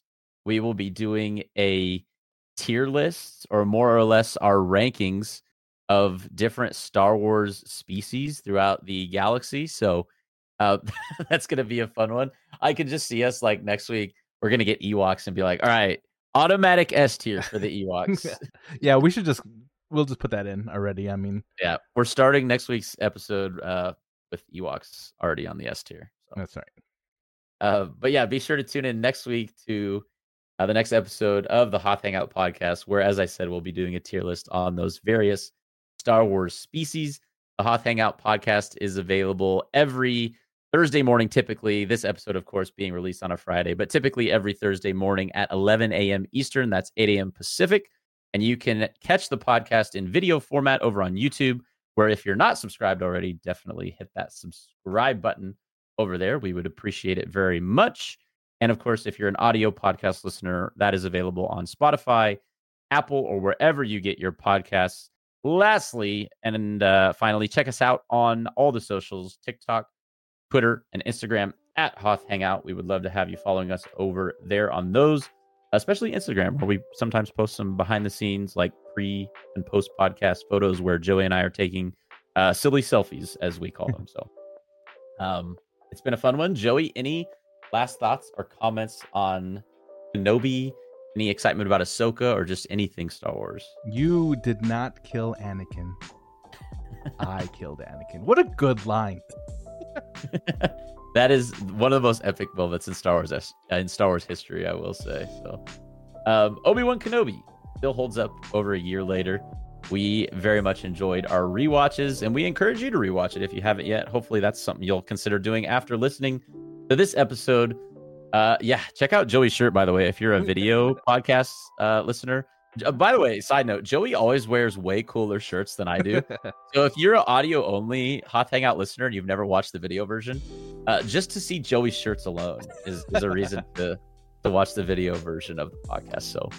we will be doing a tier list or more or less our rankings of different Star Wars species throughout the galaxy. So uh, (laughs) that's going to be a fun one. I can just see us like next week we're gonna get Ewoks and be like, all right, automatic S tier for the (laughs) Ewoks. yeah, we should just we'll just put that in already. I mean, yeah, we're starting next week's episode uh, with Ewoks already on the S tier. So. That's right. Uh, but yeah, be sure to tune in next week to uh, the next episode of the Hoth Hangout podcast, where, as I said, we'll be doing a tier list on those various Star Wars species. The Hoth Hangout podcast is available every Thursday morning, typically. This episode, of course, being released on a Friday, but typically every Thursday morning at 11 a.m. Eastern. That's 8 a.m. Pacific. And you can catch the podcast in video format over on YouTube, where if you're not subscribed already, definitely hit that subscribe button over there. We would appreciate it very much. And of course, if you're an audio podcast listener, that is available on Spotify, Apple, or wherever you get your podcasts. Lastly, and uh, finally, check us out on all the socials TikTok, Twitter, and Instagram at Hoth Hangout. We would love to have you following us over there on those, especially Instagram, where we sometimes post some behind the scenes, like pre and post podcast photos where Joey and I are taking uh, silly selfies, as we call (laughs) them. So um, it's been a fun one. Joey, any last thoughts or comments on Kenobi? Any excitement about Ahsoka or just anything Star Wars? You did not kill Anakin. (laughs) I killed Anakin. What a good line. (laughs) that is one of the most epic moments in Star Wars uh, in Star Wars history, I will say. So, um, Obi Wan Kenobi still holds up over a year later. We very much enjoyed our re-watches, and we encourage you to rewatch it if you haven't yet. Hopefully, that's something you'll consider doing after listening to this episode. Uh, yeah, check out Joey's shirt, by the way. If you're a video podcast uh, listener, Uh, by the way, side note, Joey always wears way cooler shirts than I do. (laughs) so if you're an audio only Hoth Hangout listener and you've never watched the video version, uh, just to see Joey's shirts alone is, is a reason (laughs) to to watch the video version of the podcast. So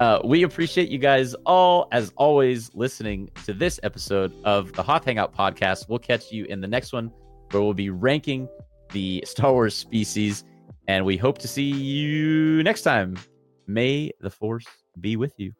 uh, we appreciate you guys all, as always, listening to this episode of the Hoth Hangout podcast. We'll catch you in the next one where we'll be ranking the Star Wars species. And we hope to see you next time. May the Force be with you.